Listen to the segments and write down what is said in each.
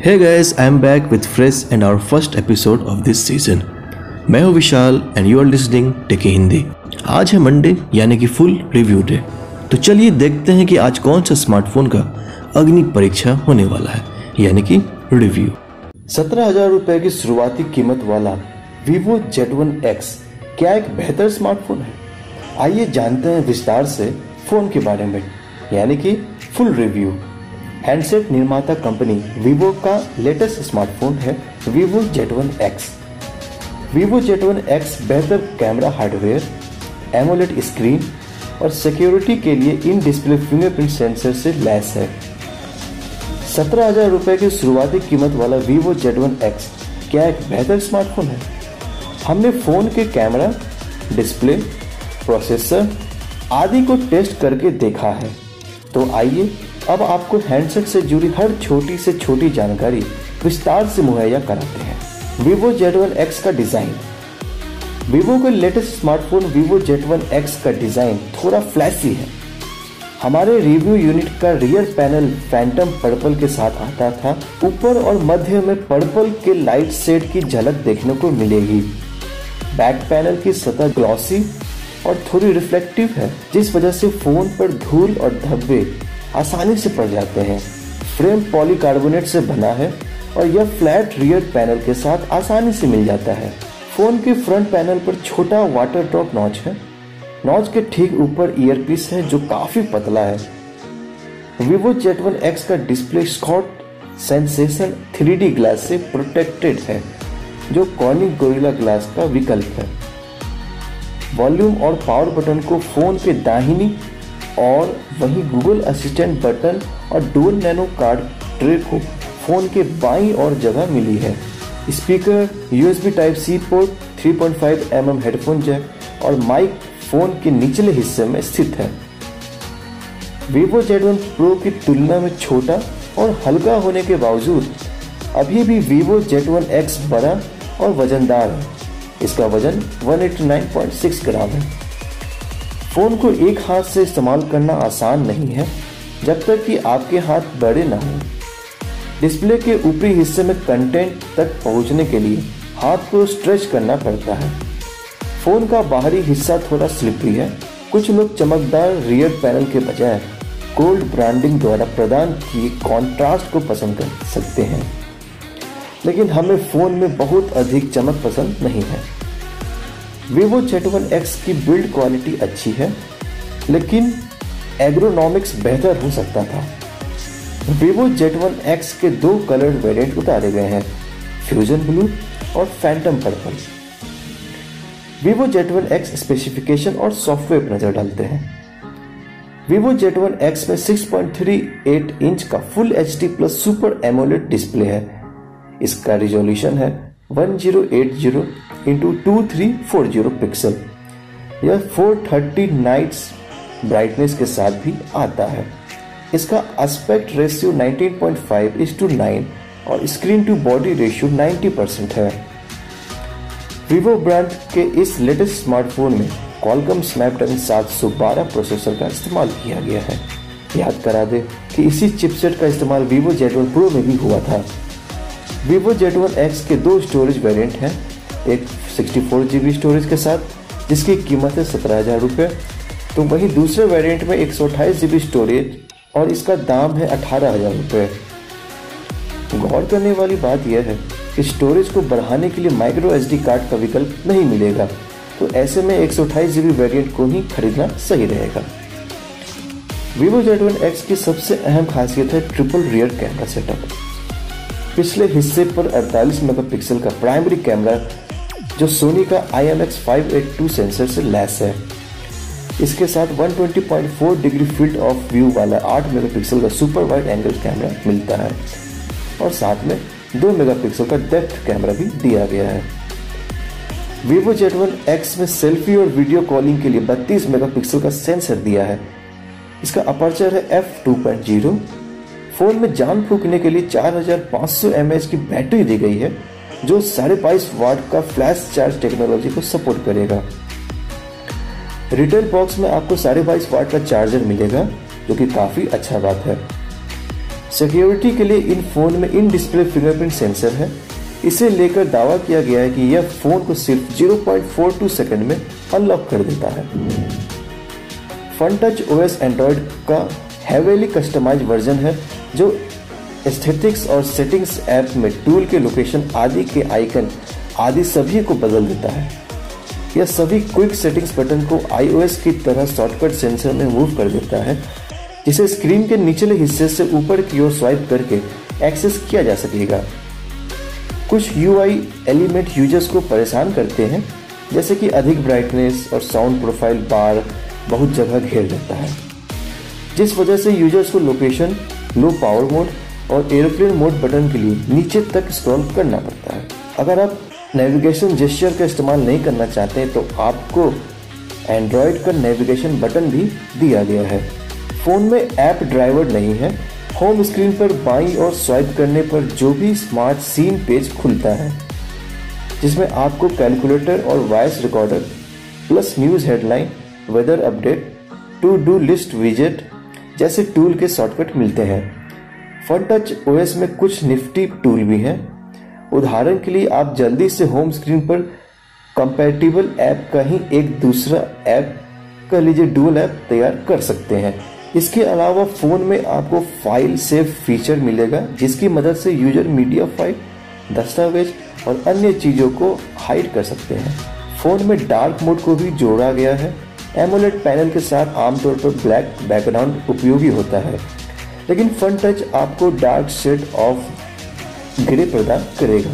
Hey guys, I am back with fresh and our first episode of this season. मैं हूँ Vishal and you are listening टेके हिंदी आज है Monday यानी कि फुल रिव्यू डे तो चलिए देखते हैं कि आज कौन सा स्मार्टफ़ोन का अग्नि परीक्षा होने वाला है यानी कि रिव्यू सत्रह हज़ार रुपए की शुरुआती कीमत वाला Vivo Z1 X क्या एक बेहतर स्मार्टफ़ोन है? आइए जानते हैं विस्तार से फ़ोन के बारे में यानी कि फुल रिव्यू हैंडसेट निर्माता कंपनी वीवो का लेटेस्ट स्मार्टफ़ोन है, Vivo Z1 X Vivo Z1 X बेहतर कैमरा हार्डवेयर एमोलेट स्क्रीन और सिक्योरिटी के लिए इन डिस्प्ले फिंगरप्रिंट सेंसर से लैस है। सत्रह हज़ार रुपए की शुरुआती कीमत वाला वीवो Z1 X क्या एक बेहतर स्मार्टफ़ोन है? हमने फ़ोन के कैमरा, डिस्प्ले, प्रोसेसर आदि को टेस्ट करके देखा है। तो आइए अब आपको हैंडसेट से जुड़ी हर छोटी से छोटी जानकारी विस्तार से मुहैया कराते हैं। वीवो Z1 X का डिज़ाइन वीवो के latest smartphone Vivo Z1 X का डिज़ाइन थोड़ा फ्लैशी है। हमारे रिव्यू यूनिट का रियर पैनल फैंटम पर्पल के साथ आता था। ऊपर और मध्य में पर्पल के लाइट शेड की झलक देखने को मिलेगी। बैक पैनल की सतह ग्लॉसी और थोड़ी रिफ्लेक्टिव है, जिस वजह से फ़ोन पर धूल और धब्बे आसानी से पड़ जाते हैं। फ्रेम पॉलीकार्बोनेट से बना है और यह फ्लैट रियर पैनल के साथ आसानी से मिल जाता है। फ़ोन के फ्रंट पैनल पर छोटा वाटर ड्रॉप नॉच है। नॉच के ठीक ऊपर ईयरपीस है जो काफ़ी पतला है। Vivo Z1 X का display Schott sensation 3D glass से प्रोटेक्टेड है, जो कॉर्निंग गोरिल्ला ग्लास का विकल्प है। वॉल्यूम और पावर बटन को फ़ोन के दाहिनी और वहीं गूगल असिस्टेंट बटन और डोल नैनो कार्ड ट्रे को फ़ोन के बाई और जगह मिली है। Speaker USB type C port 3.5 point mm headphone jack और माइक फ़ोन के निचले हिस्से में स्थित है। Vivo Z1 Pro की तुलना में छोटा और हल्का होने के बावजूद अभी भी Vivo Z1 X बड़ा और वजनदार है। इसका वज़न 189.6 ग्राम है। फ़ोन को एक हाथ से इस्तेमाल करना आसान नहीं है, जब तक कि आपके हाथ बड़े ना हों। डिस्प्ले के ऊपरी हिस्से में कंटेंट तक पहुँचने के लिए हाथ को स्ट्रेच करना पड़ता है। फ़ोन का बाहरी हिस्सा थोड़ा स्लिपरी है। कुछ लोग चमकदार रियर पैनल के बजाय गोल्ड ब्रांडिंग द्वारा प्रदान किए कॉन्ट्रास्ट को पसंद कर सकते हैं। लेकिन हमें फ़ोन में बहुत अधिक चमक पसंद नहीं है। Vivo Z1 X की बिल्ड क्वालिटी अच्छी है, लेकिन एग्रोनॉमिक्स बेहतर हो सकता था। Vivo Z1 X के दो कलर वेरिएंट उतारे गए हैं फ्यूजन ब्लू और phantom purple Vivo Z1 X specification और सॉफ्टवेयर पर नज़र डालते हैं। Vivo Z1 X में 6.38 इंच का full H D plus super AMOLED display है। इसका रिजोल्यूशन है 1080 into two three four zero pixel यह 430 नाइट्स ब्राइटनेस के साथ भी आता है। इसका aspect ratio 19.5 is to nine और screen to body ratio 90 percent है। वीवो ब्रांड के इस लेटेस्ट स्मार्टफ़ोन में कॉलकम स्नैपड्रैगन 712 प्रोसेसर का इस्तेमाल किया गया है। याद करा दे कि इसी चिपसेट का इस्तेमाल वीवो Z1 प्रो में भी हुआ था। वीवो जेट वन एक्स के दो स्टोरेज वेरिएंट हैं, एक 64 जीबी स्टोरेज के साथ, जिसकी कीमत है सत्रह हज़ार रुपये। तो वहीं दूसरे वेरिएंट में एक सौ अट्ठाईस जीबी स्टोरेज और इसका दाम है अठारह हज़ार रुपये। गौर करने वाली बात यह है कि स्टोरेज को बढ़ाने के लिए माइक्रो एस कार्ड का विकल्प नहीं मिलेगा। तो ऐसे में एक सौ अट्ठाईस जीबी वेरियंट को ही खरीदना सही रहेगा। वीवो Vivo Z1 X की सबसे अहम खासियत है ट्रिपल रियर कैमरा सेटअप पिछले हिस्से पर 48 मेगापिक्सल का प्राइमरी कैमरा जो सोनी का IMX582 सेंसर से लैस है। इसके साथ 120.4 डिग्री फ़ील्ड ऑफ़ व्यू वाला 8 मेगापिक्सल का सुपर वाइड एंगल कैमरा मिलता है। और साथ में 2 मेगापिक्सल का डेप्थ कैमरा भी दिया गया है। Vivo Z1 X में सेल्फी और वीडियो कॉलिंग के लिए 32 मेगापिक्सल का सेंसर दिया है। इसका अपर्चर है f2.0 फ़ोन में जान फूकने के लिए 4500 mAh की बैटरी दी गई है, जो साढ़े बाईस वाट का फ्लैश चार्ज टेक्नोलॉजी को सपोर्ट करेगा। रिटेल बॉक्स में आपको साढ़े बाईस वाट का चार्जर मिलेगा, जो कि काफ़ी अच्छा बात है। सिक्योरिटी के लिए इन फ़ोन में इन डिस्प्ले फिंगरप्रिंट सेंसर है। इसे लेकर दावा किया गया है कि यह फ़ोन को सिर्फ़ 0.42 सेकंड में अनलॉक कर देता है। फन टच ओएस एंड्रॉयड का हैवेली कस्टमाइज वर्जन है जो एस्थेटिक्स और सेटिंग्स ऐप में टूल के लोकेशन आदि के आइकन आदि सभी को बदल देता है। यह सभी क्विक सेटिंग्स बटन को आईओएस की तरह शॉर्टकट सेंसर में मूव कर देता है, जिसे स्क्रीन के निचले हिस्से से ऊपर की ओर स्वाइप करके एक्सेस किया जा सकेगा। कुछ यूआई एलिमेंट यूज़र्स को परेशान करते हैं, जैसे कि अधिक ब्राइटनेस और साउंड प्रोफ़ाइल बार बहुत जगह घेर लेता है। जिस वजह से यूज़र्स को लोकेशन लो पावर मोड और एरोप्लेन मोड बटन के लिए नीचे तक स्क्रॉल करना पड़ता है। अगर आप नेविगेशन जेस्चर का इस्तेमाल नहीं करना चाहते तो आपको एंड्रॉयड का नेविगेशन बटन भी दिया गया है। फ़ोन में ऐप ड्राइवर नहीं है। होम स्क्रीन पर बाई और स्वाइप करने पर जो भी स्मार्ट सीन पेज खुलता है, जिसमें आपको कैलकुलेटर और voice recorder plus news headline weather update to do list विजेट जैसे टूल के शॉर्टकट मिलते हैं। फन टच ओएस में कुछ निफ्टी टूल भी हैं। उदाहरण के लिए आप जल्दी से होम स्क्रीन पर कंपेटिबल ऐप का ही एक दूसरा ऐप कह लीजिए डुअल ऐप तैयार कर सकते हैं। इसके अलावा फ़ोन में आपको फ़ाइल सेव फीचर मिलेगा, जिसकी मदद से यूज़र मीडिया फ़ाइल दस्तावेज़ और अन्य चीज़ों को हाइड कर सकते हैं। फ़ोन में डार्क मोड को भी जोड़ा गया है। एमोलेट पैनल के साथ आमतौर पर ब्लैक बैकग्राउंड उपयोगी होता है, लेकिन फन टच आपको डार्क शेड ऑफ़ ग्रे प्रदान करेगा।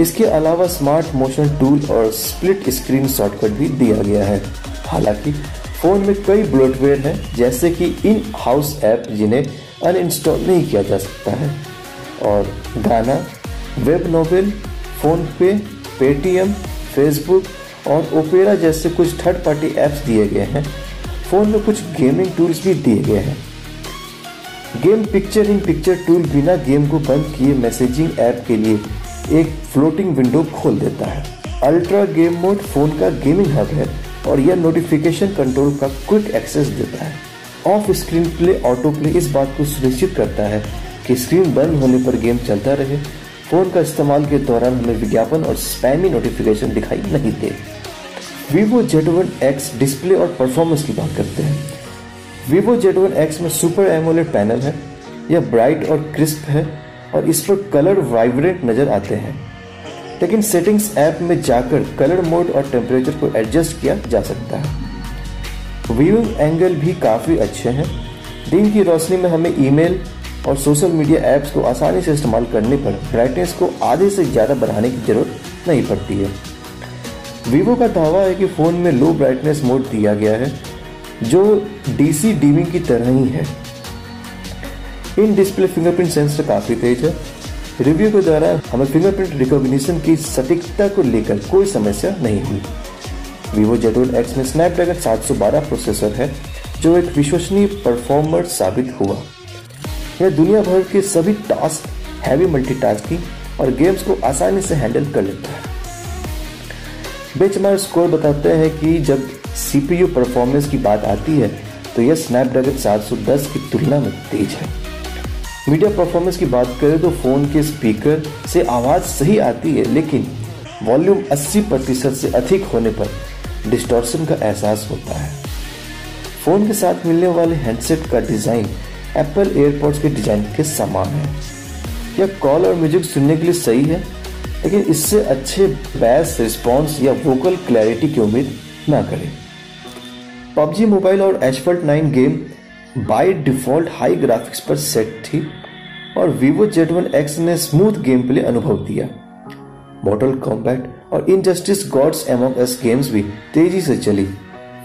इसके अलावा स्मार्ट मोशन टूल और स्प्लिट स्क्रीन शॉर्टकट भी दिया गया है। हालाँकि फ़ोन में कई ब्लोटवेयर हैं, जैसे कि इन हाउस ऐप जिन्हें अनइंस्टॉल नहीं किया जा सकता है। और Gaana web novel PhonePe Paytm Facebook और ओपेरा जैसे कुछ थर्ड पार्टी ऐप्स दिए गए हैं। फ़ोन में कुछ गेमिंग टूल्स भी दिए गए हैं। Game picture in picture tool बिना गेम को बंद किए मैसेजिंग ऐप के लिए एक फ्लोटिंग विंडो खोल देता है। अल्ट्रा गेम मोड फ़ोन का गेमिंग हब है और यह नोटिफिकेशन कंट्रोल का क्विक एक्सेस देता है। Off screen play auto play इस बात को सुनिश्चित करता है कि स्क्रीन बंद होने पर गेम चलता रहे। फ़ोन का इस्तेमाल के दौरान हमें विज्ञापन और स्पैमी नोटिफिकेशन दिखाई नहीं दे। Vivo Z one X display और परफॉर्मेंस की बात करते हैं। वीवो जेड वन एक्स में सुपर एमोलेड पैनल है, यह ब्राइट और क्रिस्प है और इस पर कलर वाइब्रेंट नज़र आते हैं। लेकिन सेटिंग्स ऐप में जाकर कलर मोड और टेम्परेचर को एडजस्ट किया जा सकता है। व्यूइंग एंगल भी काफ़ी अच्छे हैं। दिन की रोशनी में हमें ईमेल और सोशल मीडिया ऐप्स को आसानी से इस्तेमाल करने पर ब्राइटनेस को आधे से ज़्यादा बढ़ाने की ज़रूरत नहीं पड़ती है। वीवो का दावा है कि फ़ोन में लो ब्राइटनेस मोड दिया गया है, जो डीसी डीविंग की तरह ही है। इन डिस्प्ले फिंगरप्रिंट सेंसर काफ़ी तेज है। रिव्यू के दौरान हमें फिंगरप्रिंट रिकॉग्निशन की सटीकता को लेकर कोई समस्या नहीं हुई। वीवो जेटोन एक्स में स्नैपड्रैगन 712 प्रोसेसर है, जो एक विश्वसनीय परफॉर्मर साबित हुआ। यह दुनिया भर के सभी टास्क हैवी मल्टीटास्किंग और गेम्स को आसानी से हैंडल कर लेता है। बेंचमार्क स्कोर बताते हैं कि जब सीपीयू परफॉर्मेंस की बात आती है तो यह स्नैपड्रैगन 710 की तुलना में तेज है। मीडिया परफॉर्मेंस की बात करें तो फ़ोन के स्पीकर से आवाज़ सही आती है, लेकिन वॉल्यूम 80 प्रतिशत से अधिक होने पर डिस्टॉर्शन का एहसास होता है। फ़ोन के साथ मिलने वाले हैंडसेट का डिज़ाइन एप्पल एयरपोर्ट्स के डिज़ाइन के समान है। यह कॉल और म्यूज़िक सुनने के लिए सही है? लेकिन इससे अच्छे बैस रिस्पॉन्स या वोकल क्लैरिटी की उम्मीद ना करें। पबजी मोबाइल और Asphalt nine game by default high graphics पर सेट थी और Vivo Z1 X ने स्मूथ गेम प्ले अनुभव दिया। मॉडल कॉम्बैट और Injustice Gods Among Us games भी तेज़ी से चली।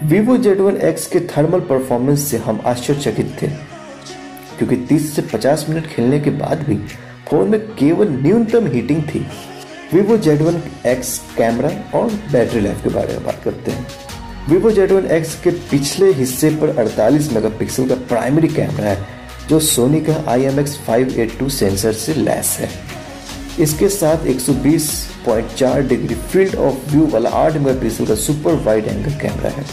Vivo Z1 X के थर्मल परफॉर्मेंस से हम आश्चर्यचकित थे। क्योंकि 30 से 50 मिनट खेलने के बाद भी फ़ोन में केवल न्यूनतम हीटिंग थी। Vivo Z1 X कैमरा और बैटरी लाइफ के बारे में बात करते हैं। Vivo Z1 X के पिछले हिस्से पर 48 मेगापिक्सल का प्राइमरी कैमरा है, जो सोनी का IMX582 सेंसर से लैस है। इसके साथ 120.4 डिग्री फ़ील्ड ऑफ़ व्यू वाला 8 मेगापिक्सल का सुपर वाइड एंगल कैमरा है,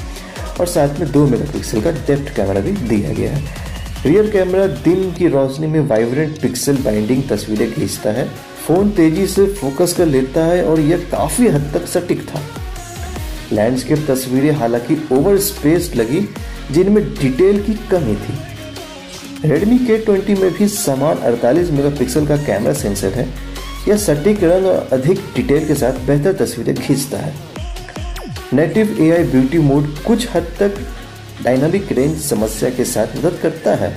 और साथ में 2 मेगापिक्सल का डेप्थ कैमरा भी दिया गया है। रियर कैमरा दिन की रोशनी में वाइब्रेंट पिक्सल बाइंडिंग तस्वीरें खींचता है। फ़ोन तेज़ी से फोकस कर लेता है और यह काफ़ी हद तक सटीक था। लैंडस्केप तस्वीरें हालाँकि ओवर स्पेस लगी, जिनमें डिटेल की कमी थी। Redmi K20 में भी समान 48 मेगापिक्सल का कैमरा सेंसर है। यह सटीक रंग और अधिक डिटेल के साथ बेहतर तस्वीरें खींचता है। नेटिव एआई ब्यूटी मोड कुछ हद तक डायनामिक रेंज समस्या के साथ मदद करता है,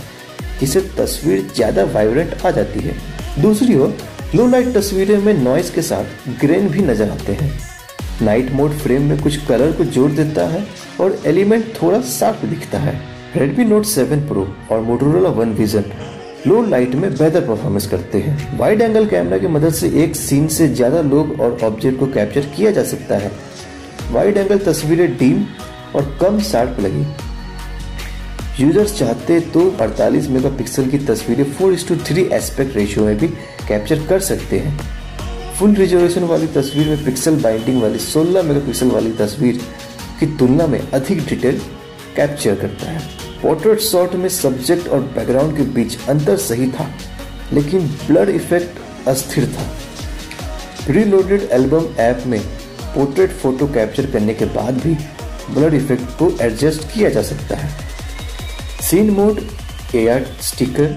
जिससे तस्वीर ज़्यादा वाइब्रेंट आ जाती है। दूसरी ओर, लो लाइट तस्वीरें में नॉइस के साथ ग्रेन भी नज़र आते हैं। नाइट मोड फ्रेम में कुछ कलर को जोड़ देता है और एलिमेंट थोड़ा साफ़ दिखता है। Redmi Note 7 Pro और Motorola One Vision low light में बेहतर परफॉर्मेंस करते हैं। वाइड एंगल कैमरा की मदद से एक सीन से ज़्यादा लोग और ऑब्जेक्ट को कैप्चर किया जा सकता है। वाइड एंगल तस्वीरें डीम और कम शार्प लगी। यूज़र्स चाहते तो 48 मेगापिक्सल की तस्वीरें 4:3 एस्पेक्ट रेशियो में भी कैप्चर कर सकते हैं। फुल रिजोल्यूशन वाली तस्वीर में पिक्सल बाइंडिंग वाली 16 मेगापिक्सल वाली तस्वीर की तुलना में अधिक डिटेल कैप्चर करता है। पोर्ट्रेट शॉट में सब्जेक्ट और बैकग्राउंड के बीच अंतर सही था, लेकिन ब्लड इफ़ेक्ट अस्थिर था। प्रीलोडेड एल्बम ऐप में पोर्ट्रेट फ़ोटो कैप्चर करने के बाद भी ब्लड इफ़ेक्ट को एडजस्ट किया जा सकता है। Scene mode AR sticker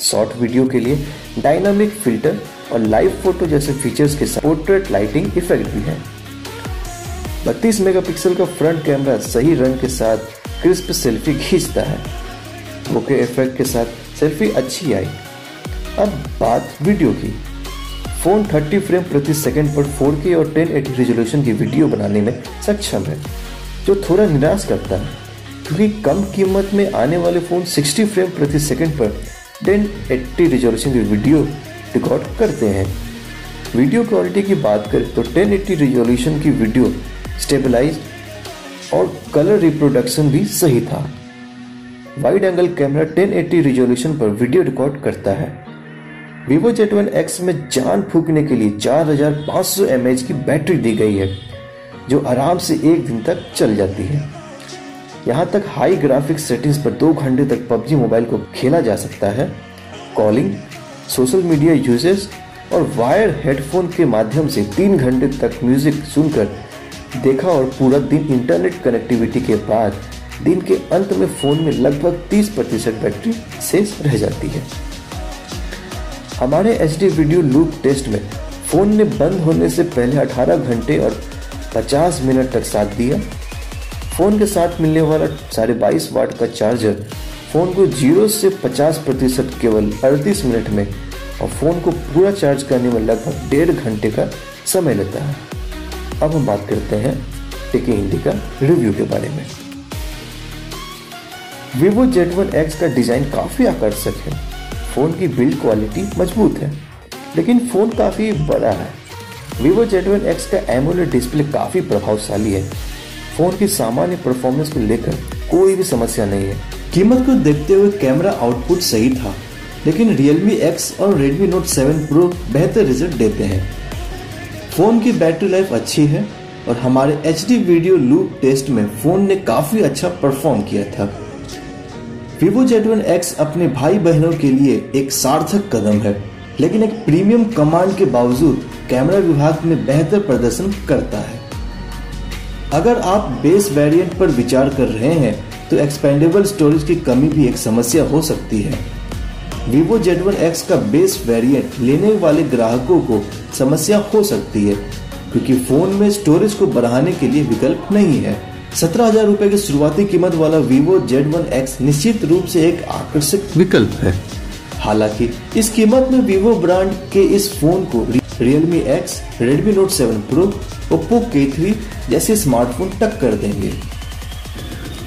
short video के लिए डायनामिक फ़िल्टर और लाइव फ़ोटो जैसे फीचर्स के साथ पोर्ट्रेट लाइटिंग इफ़ेक्ट भी है। 32 मेगापिक्सल का फ्रंट कैमरा सही रंग के साथ क्रिस्प सेल्फी खींचता है। ओके इफ़ेक्ट के साथ सेल्फी अच्छी आई। अब बात वीडियो की। फ़ोन 30 फ्रेम प्रति सेकंड पर 4K और 1080 रेजोल्यूशन की वीडियो बनाने में सक्षम है, जो थोड़ा निराश करता है। क्योंकि कम कीमत में आने वाले फ़ोन 60 फ्रेम प्रति सेकंड पर 1080 रेजोल्यूशन की वीडियो रिकॉर्ड करते हैं। वीडियो क्वालिटी की बात करें तो 1080 रेजोल्यूशन की वीडियो स्टेबलाइज और कलर रिप्रोडक्शन भी सही था। वाइड एंगल कैमरा 1080 रिजोल्यूशन पर वीडियो रिकॉर्ड करता है। Vivo Z1 X में जान फूकने के लिए 4500 mAh की बैटरी दी गई है, जो आराम से एक दिन तक चल जाती है। यहाँ तक हाई ग्राफिक सेटिंग्स पर दो घंटे तक पबजी मोबाइल को खेला जा सकता है। कॉलिंग, सोशल मीडिया यूजेस और वायर हेडफोन के माध्यम से तीन घंटे तक म्यूज़िक सुनकर देखा और पूरा दिन इंटरनेट कनेक्टिविटी के बाद दिन के अंत में फ़ोन में लगभग 30 प्रतिशत बैटरी शेष रह जाती है। हमारे एचडी वीडियो लूप टेस्ट में फ़ोन ने बंद होने से पहले 18 घंटे और 50 मिनट तक साथ दिया। फ़ोन के साथ मिलने वाला साढ़े बाईस वाट का चार्जर फ़ोन को ज़ीरो से 50 प्रतिशत केवल 38 मिनट में और फ़ोन को पूरा चार्ज करने में लगभग डेढ़ घंटे का समय लेता है। अब हम बात करते हैं टेकी हिंदी का रिव्यू के बारे में। Vivo Z1 X का डिज़ाइन काफ़ी आकर्षक है। फ़ोन की बिल्ड क्वालिटी मज़बूत है, लेकिन फ़ोन काफ़ी बड़ा है। Vivo Z1 X का एमोलेड डिस्प्ले काफ़ी प्रभावशाली है। फ़ोन की सामान्य परफॉर्मेंस को लेकर कोई भी समस्या नहीं है। कीमत को देखते हुए कैमरा आउटपुट सही था, लेकिन Realme X और Redmi Note 7 Pro बेहतर रिज़ल्ट देते हैं। फ़ोन की बैटरी लाइफ अच्छी है और हमारे HD वीडियो लूप टेस्ट में फ़ोन ने काफ़ी अच्छा परफॉर्म किया था। Vivo Z1 X अपने भाई बहनों के लिए एक सार्थक कदम है, लेकिन एक प्रीमियम कमांड के बावजूद कैमरा विभाग में बेहतर प्रदर्शन करता है। अगर आप बेस वेरिएंट पर विचार कर रहे हैं तो एक्सपेंडेबल स्टोरेज की कमी भी एक समस्या हो सकती है। Vivo Z1 X का बेस वेरिएंट लेने वाले ग्राहकों को समस्या हो सकती है क्योंकि फ़ोन में स्टोरेज को बढ़ाने के लिए विकल्प नहीं है। सत्रह हज़ार रूपए की शुरुआती कीमत वाला Vivo Z1 X निश्चित रूप से एक आकर्षक विकल्प है। हालाँकि इस कीमत में Vivo ब्रांड के इस फ़ोन को Realme X, Redmi Note 7 Pro, Oppo K3 जैसे स्मार्टफ़ोन टक कर देंगे।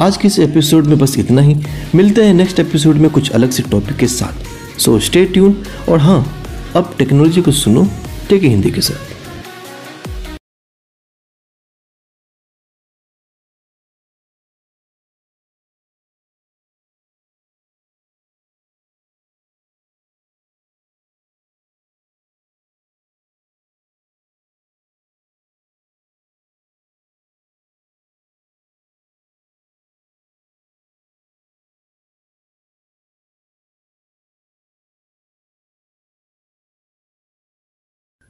आज के इस एपिसोड में बस इतना ही। मिलते हैं नेक्स्ट एपिसोड में कुछ अलग से टॉपिक के साथ। सो स्टे ट्यून और हाँ अब टेक्नोलॉजी को सुनो टेक हिंदी के साथ।